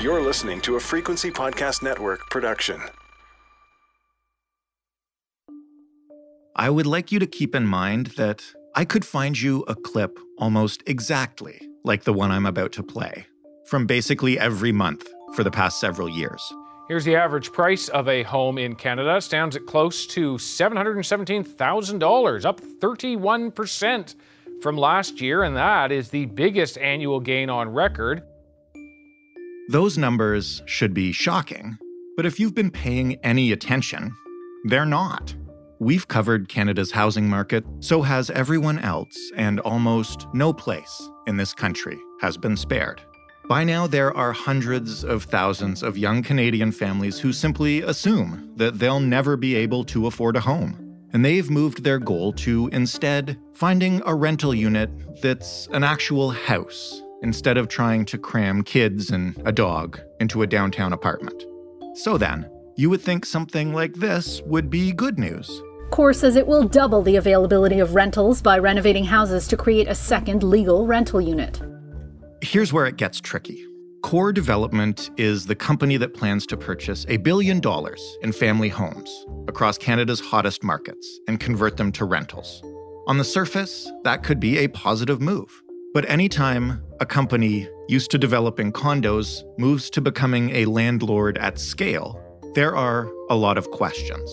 You're listening to a Frequency Podcast Network production. I would like you to keep in mind that I could find you a clip almost exactly like the one I'm about to play from basically every month for the past several years. Here's the average price of a home in Canada. Stands at close to $717,000, up 31% from last year, and that is the biggest annual gain on record. Those numbers should be shocking, but if you've been paying any attention, they're not. We've covered Canada's housing market, so has everyone else, and almost no place in this country has been spared. By now, there are hundreds of thousands of young Canadian families who simply assume that they'll never be able to afford a home. And they've moved their goal to instead finding a rental unit that's an actual house instead of trying to cram kids and a dog into a downtown apartment. So then, you would think something like this would be good news. CORE says it will double the availability of rentals by renovating houses to create a second legal rental unit. Here's where it gets tricky. Core Development is the company that plans to purchase a billion dollars in family homes across Canada's hottest markets and convert them to rentals. On the surface, that could be a positive move. But anytime a company used to developing condos moves to becoming a landlord at scale, there are a lot of questions.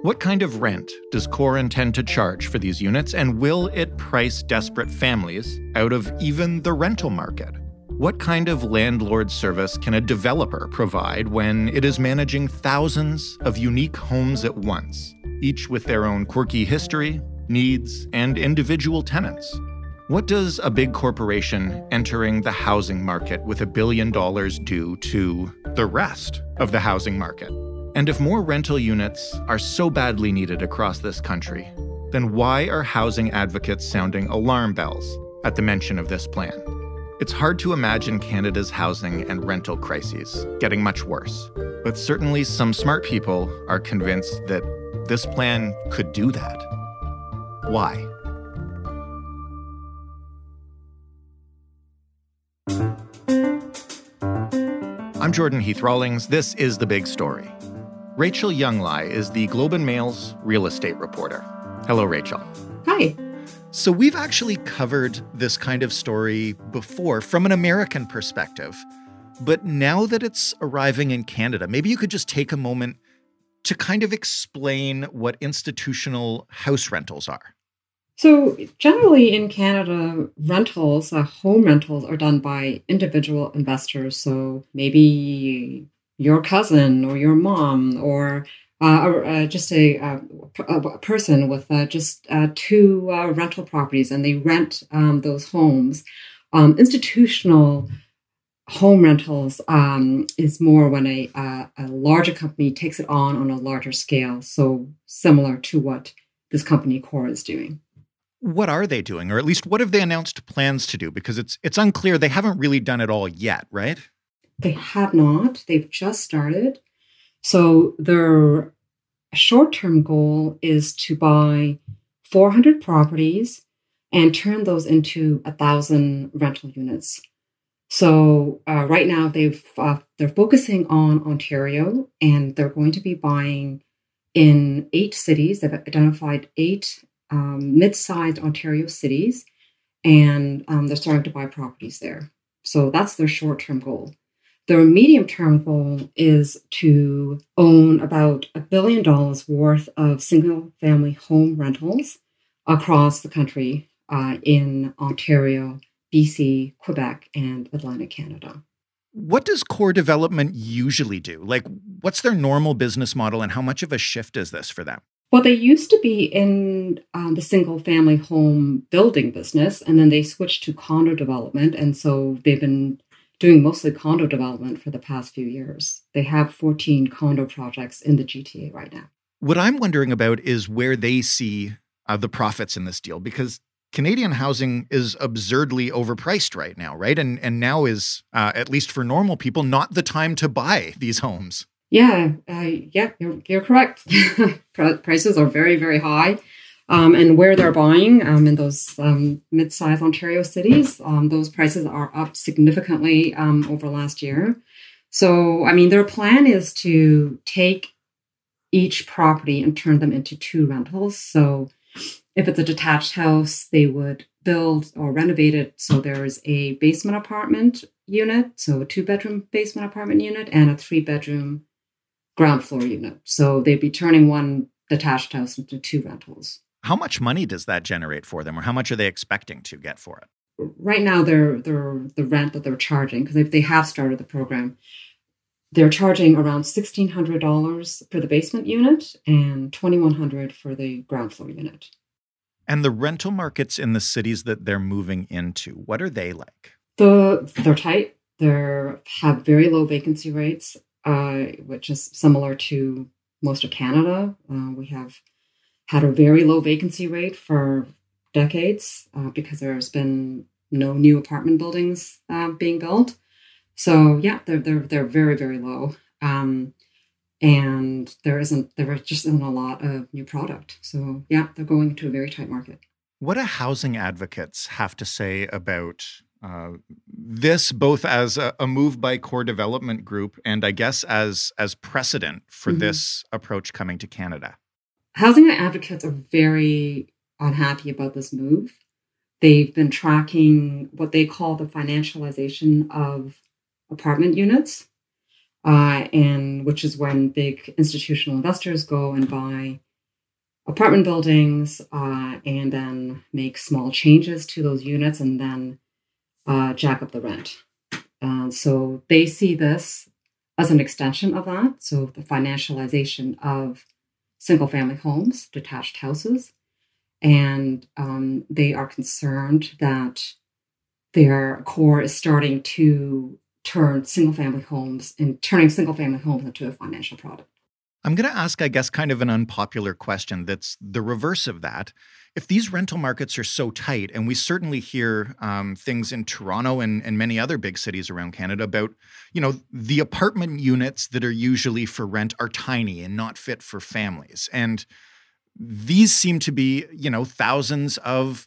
What kind of rent does CORE intend to charge for these units, and will it price desperate families out of even the rental market? What kind of landlord service can a developer provide when it is managing thousands of unique homes at once, each with their own quirky history, needs, and individual tenants? What does a big corporation entering the housing market with a billion dollars do to the rest of the housing market? And if more rental units are so badly needed across this country, then why are housing advocates sounding alarm bells at the mention of this plan? It's hard to imagine Canada's housing and rental crises getting much worse, but certainly some smart people are convinced that this plan could do that. Why? I'm Jordan Heath Rawlings. This is The Big Story. Rachel Younglai is the Globe and Mail's real estate reporter. Hello, Rachel. Hi. So, we've actually covered this kind of story before from an American perspective. But now that it's arriving in Canada, maybe you could just take a moment to kind of explain what institutional house rentals are. So, generally in Canada, rentals, uh, home rentals, are done by individual investors. So, maybe your cousin or your mom or uh, uh, just a, uh, a, person with uh, just uh, two uh, rental properties and they rent um, those homes. Um, institutional home rentals um, is more when a, a larger company takes it on on a larger scale. So similar to what this company Core is doing. What are they doing, or at least what have they announced plans to do? Because it's it's unclear. They haven't really done it all yet, right? They have not. They've just started. So their short term goal is to buy 400 properties and turn those into a thousand rental units. So uh, right now they've uh, they're focusing on Ontario and they're going to be buying in eight cities. They've identified eight um, mid-sized Ontario cities, and um, they're starting to buy properties there. So that's their short-term goal. Their medium term goal is to own about a billion dollars worth of single family home rentals across the country uh, in Ontario, BC, Quebec, and Atlantic Canada. What does core development usually do? Like, what's their normal business model, and how much of a shift is this for them? Well, they used to be in um, the single family home building business, and then they switched to condo development. And so they've been doing mostly condo development for the past few years. They have 14 condo projects in the GTA right now. What I'm wondering about is where they see uh, the profits in this deal because Canadian housing is absurdly overpriced right now, right? And and now is uh, at least for normal people not the time to buy these homes. Yeah, uh, yeah, you're, you're correct. Prices are very very high um, and where they're buying um, in those um, mid-sized Ontario cities, um, those prices are up significantly um, over last year. So, I mean, their plan is to take each property and turn them into two rentals. So, if it's a detached house, they would build or renovate it so there's a basement apartment unit, so a two bedroom basement apartment unit, and a three bedroom ground floor unit. So they'd be turning one detached house into two rentals. How much money does that generate for them, or how much are they expecting to get for it? Right now, they're, they're the rent that they're charging, because if they have started the program, they're charging around $1,600 for the basement unit and $2,100 for the ground floor unit. And the rental markets in the cities that they're moving into, what are they like? The, they're tight. They have very low vacancy rates, uh, which is similar to most of Canada. Uh, we have had a very low vacancy rate for decades uh, because there's been no new apartment buildings uh, being built. So yeah, they're they're they're very very low, um, and there isn't there just isn't a lot of new product. So yeah, they're going into a very tight market. What do housing advocates have to say about uh, this, both as a, a, move by Core Development Group and I guess as as precedent for mm-hmm. this approach coming to Canada? Housing advocates are very unhappy about this move. They've been tracking what they call the financialization of apartment units, uh, and which is when big institutional investors go and buy apartment buildings uh, and then make small changes to those units and then uh, jack up the rent. So they see this as an extension of that. So the financialization of single family homes, detached houses. And um, they are concerned that their core is starting to turn single family homes and turning single family homes into a financial product. I'm going to ask, I guess, kind of an unpopular question that's the reverse of that. If these rental markets are so tight, and we certainly hear um, things in Toronto and, and many other big cities around Canada about, you know, the apartment units that are usually for rent are tiny and not fit for families. And these seem to be, you know, thousands of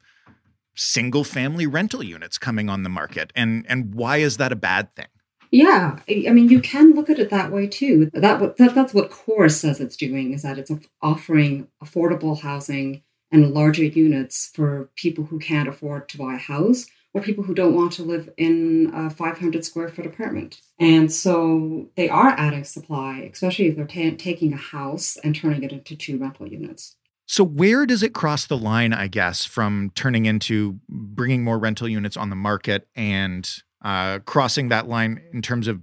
single family rental units coming on the market. And and why is that a bad thing? Yeah, I mean, you can look at it that way too. That, that that's what Core says it's doing is that it's offering affordable housing and larger units for people who can't afford to buy a house or people who don't want to live in a 500 square foot apartment. And so they are adding supply, especially if they're ta- taking a house and turning it into two rental units. So, where does it cross the line, I guess, from turning into bringing more rental units on the market and uh, crossing that line in terms of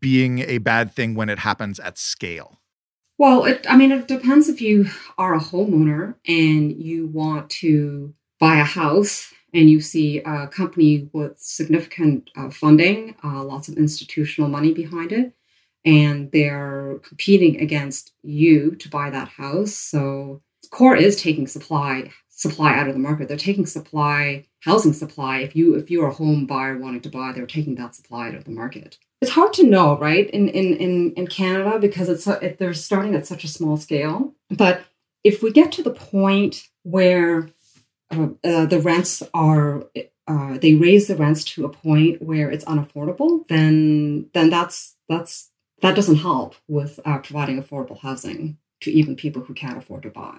being a bad thing when it happens at scale? Well, it, I mean, it depends if you are a homeowner and you want to buy a house and you see a company with significant uh, funding, uh, lots of institutional money behind it, and they're competing against you to buy that house. So Core is taking supply supply out of the market. They're taking supply, housing supply. If you if you're a home buyer wanting to buy, they're taking that supply out of the market. It's hard to know, right? In in in, in Canada because it's it, they're starting at such a small scale. But if we get to the point where uh, uh, the rents are uh, they raise the rents to a point where it's unaffordable, then then that's that's that doesn't help with uh, providing affordable housing to even people who can't afford to buy.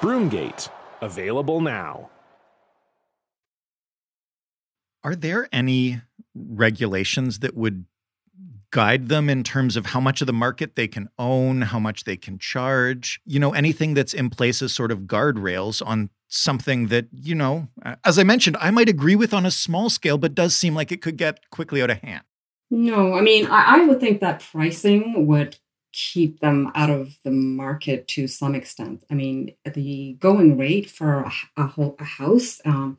Broomgate, available now. Are there any regulations that would guide them in terms of how much of the market they can own, how much they can charge, you know, anything that's in place as sort of guardrails on something that, you know, as I mentioned, I might agree with on a small scale, but does seem like it could get quickly out of hand. No, I mean, I, I would think that pricing would keep them out of the market to some extent. I mean, the going rate for a, a, whole, a house um,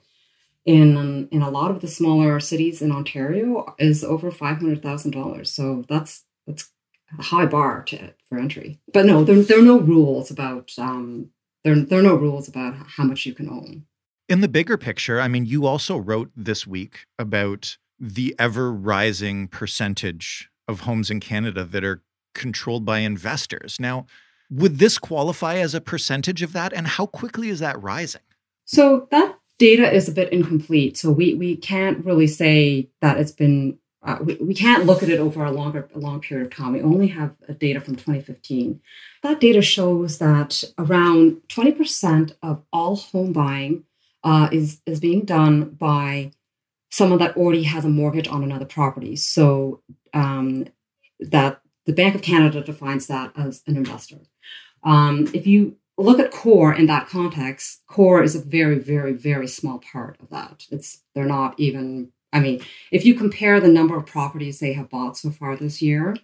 in in a lot of the smaller cities in Ontario is over five hundred thousand dollars. So that's that's a high bar to, for entry. But no, there, there are no rules about um, there, there are no rules about how much you can own. In the bigger picture, I mean, you also wrote this week about the ever rising percentage of homes in Canada that are controlled by investors. Now, would this qualify as a percentage of that? And how quickly is that rising? So that data is a bit incomplete. So we, we can't really say that it's been, uh, we, we can't look at it over a longer, a long period of time. We only have data from 2015. That data shows that around 20% of all home buying uh, is, is being done by someone that already has a mortgage on another property. So um, that the Bank of Canada defines that as an investor. Um, if you look at core in that context, core is a very, very, very small part of that. It's they're not even. I mean, if you compare the number of properties they have bought so far this year,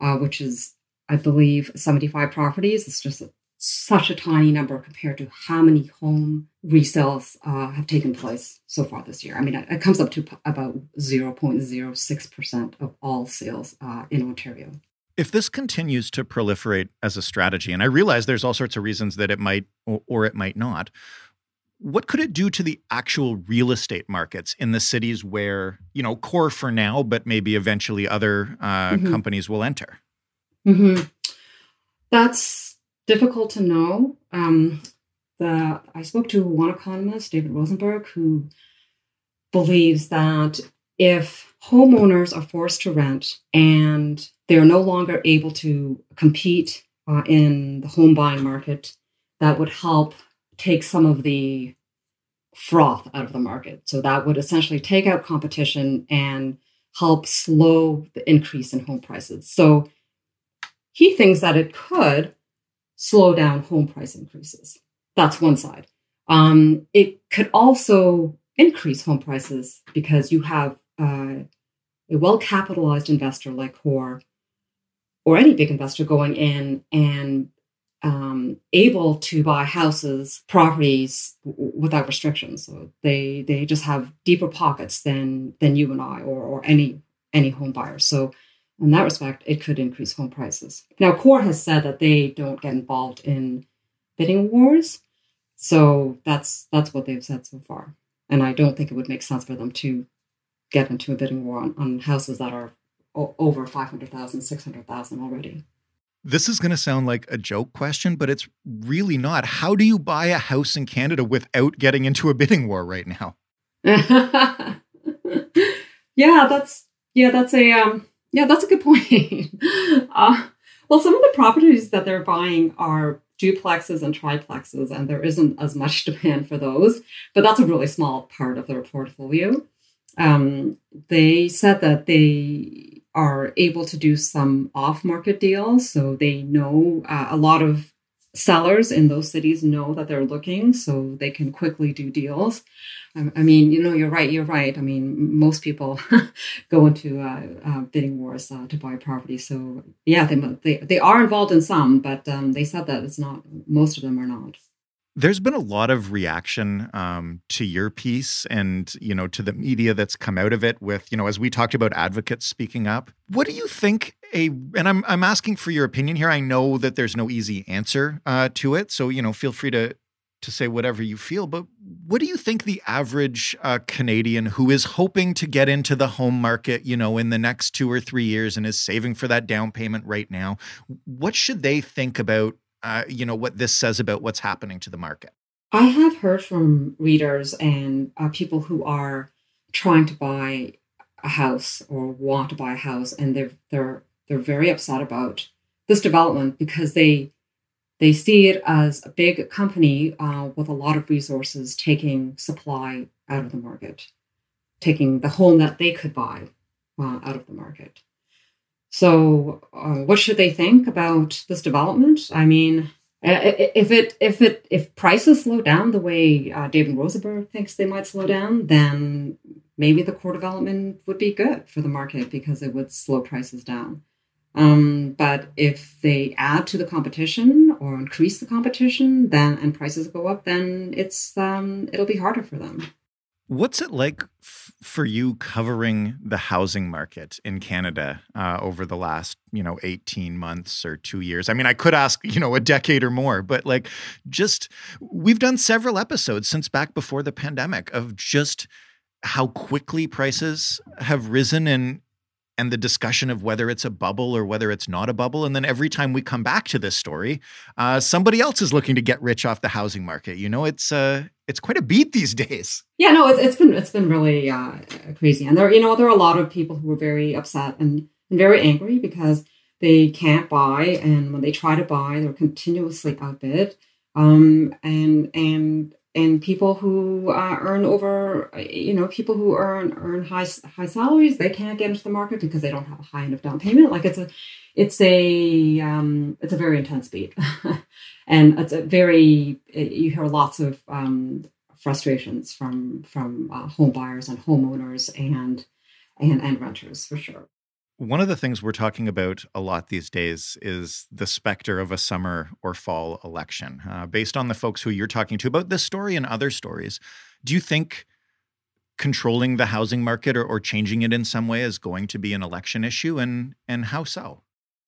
uh, which is, I believe, 75 properties, it's just a such a tiny number compared to how many home resales uh, have taken place so far this year. I mean, it, comes up to p- about 0.06% of all sales uh, in Ontario. If this continues to proliferate as a strategy, and I realize there's all sorts of reasons that it might or, or it might not, what could it do to the actual real estate markets in the cities where, you know, core for now, but maybe eventually other uh, mm-hmm. companies will enter? Mm-hmm. That's difficult to know. Um, the I spoke to one economist, David Rosenberg, who believes that if homeowners are forced to rent and they are no longer able to compete uh, in the home buying market, that would help take some of the froth out of the market. So that would essentially take out competition and help slow the increase in home prices. So he thinks that it could slow down home price increases. That's one side. Um, it could also increase home prices because you have uh, a well capitalized investor like Core or any big investor going in and um, able to buy houses, properties w- without restrictions. So they they just have deeper pockets than than you and I or or any any home buyer. So in that respect, it could increase home prices. Now, CORE has said that they don't get involved in bidding wars, so that's that's what they've said so far. And I don't think it would make sense for them to get into a bidding war on, on houses that are o- over 500,000, 600,000 already. This is going to sound like a joke question, but it's really not. How do you buy a house in Canada without getting into a bidding war right now? yeah, that's yeah, that's a um yeah, that's a good point. uh, well, some of the properties that they're buying are duplexes and triplexes, and there isn't as much demand for those, but that's a really small part of their portfolio. Um, they said that they are able to do some off market deals. So they know uh, a lot of sellers in those cities know that they're looking, so they can quickly do deals. I mean, you know, you're right. You're right. I mean, most people go into uh, uh, bidding wars uh, to buy property. So yeah, they they they are involved in some, but um, they said that it's not. Most of them are not. There's been a lot of reaction um, to your piece, and you know, to the media that's come out of it. With you know, as we talked about advocates speaking up. What do you think? A and I'm I'm asking for your opinion here. I know that there's no easy answer uh, to it, so you know, feel free to to say whatever you feel, but what do you think the average uh, Canadian who is hoping to get into the home market, you know, in the next two or three years and is saving for that down payment right now, what should they think about, uh, you know, what this says about what's happening to the market? I have heard from readers and uh, people who are trying to buy a house or want to buy a house, and they're they're they're very upset about this development because they they see it as a big company uh, with a lot of resources taking supply out of the market, taking the home that they could buy uh, out of the market. So, uh, what should they think about this development? I mean, if it if it if prices slow down the way uh, David Rosenberg thinks they might slow down, then maybe the core development would be good for the market because it would slow prices down. Um, but if they add to the competition or increase the competition, then and prices go up, then it's um, it'll be harder for them. What's it like f- for you covering the housing market in Canada uh, over the last, you know, 18 months or two years? I mean, I could ask, you know, a decade or more, but like just we've done several episodes since back before the pandemic of just how quickly prices have risen in and the discussion of whether it's a bubble or whether it's not a bubble. And then every time we come back to this story, uh, somebody else is looking to get rich off the housing market. You know, it's uh, it's quite a beat these days. Yeah, no, it's, it's been it's been really uh, crazy, and there you know there are a lot of people who are very upset and, and very angry because they can't buy, and when they try to buy, they're continuously outbid. Um, and and and people who uh, earn over you know people who earn earn high high salaries they can't get into the market because they don't have a high enough down payment. Like it's a it's a um, it's a very intense beat. And it's a very you hear lots of um, frustrations from from uh, home buyers and homeowners and and and renters for sure one of the things we're talking about a lot these days is the specter of a summer or fall election. Uh, based on the folks who you're talking to about this story and other stories, do you think controlling the housing market or, or changing it in some way is going to be an election issue? And, and how so?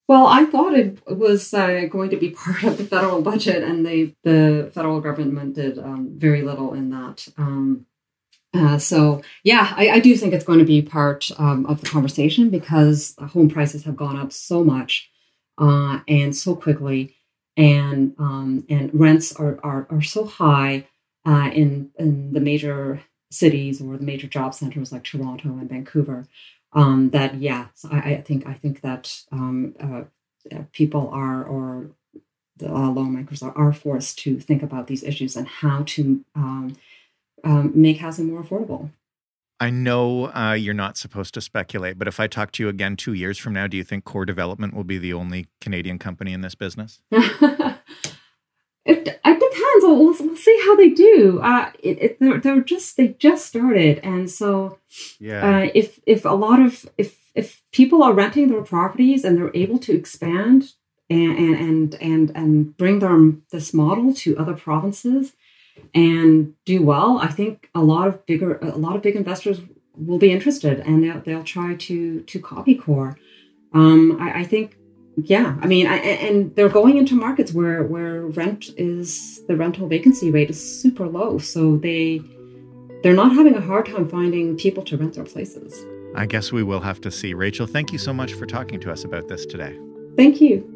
Well, I thought it was uh, going to be part of the federal budget, and they, the federal government did um, very little in that. Um, uh, so yeah, I, I, do think it's going to be part um, of the conversation because home prices have gone up so much uh, and so quickly, and um, and rents are are, are so high uh, in in the major cities or the major job centers like Toronto and Vancouver um, that yeah, so I, I, think I think that um, uh, people are or the lawmakers are, are forced to think about these issues and how to um, make housing more affordable. I know uh, you're not supposed to speculate, but if I talk to you again two years from now, do you think Core Development will be the only Canadian company in this business? it, it depends. We'll, we'll see how they do. Uh, it, it, they're, they're just they just started, and so yeah. Uh, if if a lot of if if people are renting their properties and they're able to expand and and and and bring them this model to other provinces, and do well, I think a lot of bigger a lot of big investors will be interested and they'll, they'll try to to copy core. Um, I, I think yeah i mean I, and they're going into markets where where rent is the rental vacancy rate is super low. So they they're not having a hard time finding people to rent their places. I guess we will have to see. Rachel thank you so much for talking to us about this today. Thank you.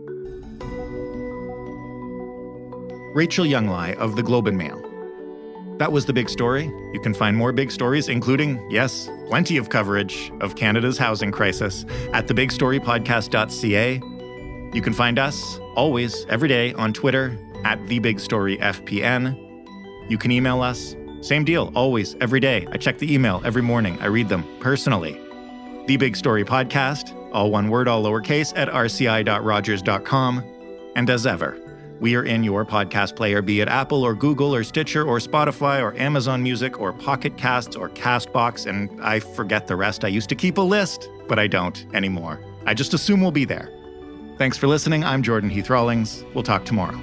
Rachel Younglai of the globe and mail that was the big story. You can find more big stories, including, yes, plenty of coverage of Canada's housing crisis at thebigstorypodcast.ca. You can find us always, every day on Twitter at thebigstoryfpn. You can email us. Same deal, always, every day. I check the email every morning. I read them personally. The Big Story Podcast, all one word, all lowercase, at rci.rogers.com. And as ever, we are in your podcast player, be it Apple or Google or Stitcher or Spotify or Amazon Music or Pocket Casts or Castbox, and I forget the rest. I used to keep a list, but I don't anymore. I just assume we'll be there. Thanks for listening. I'm Jordan Heath Rawlings. We'll talk tomorrow.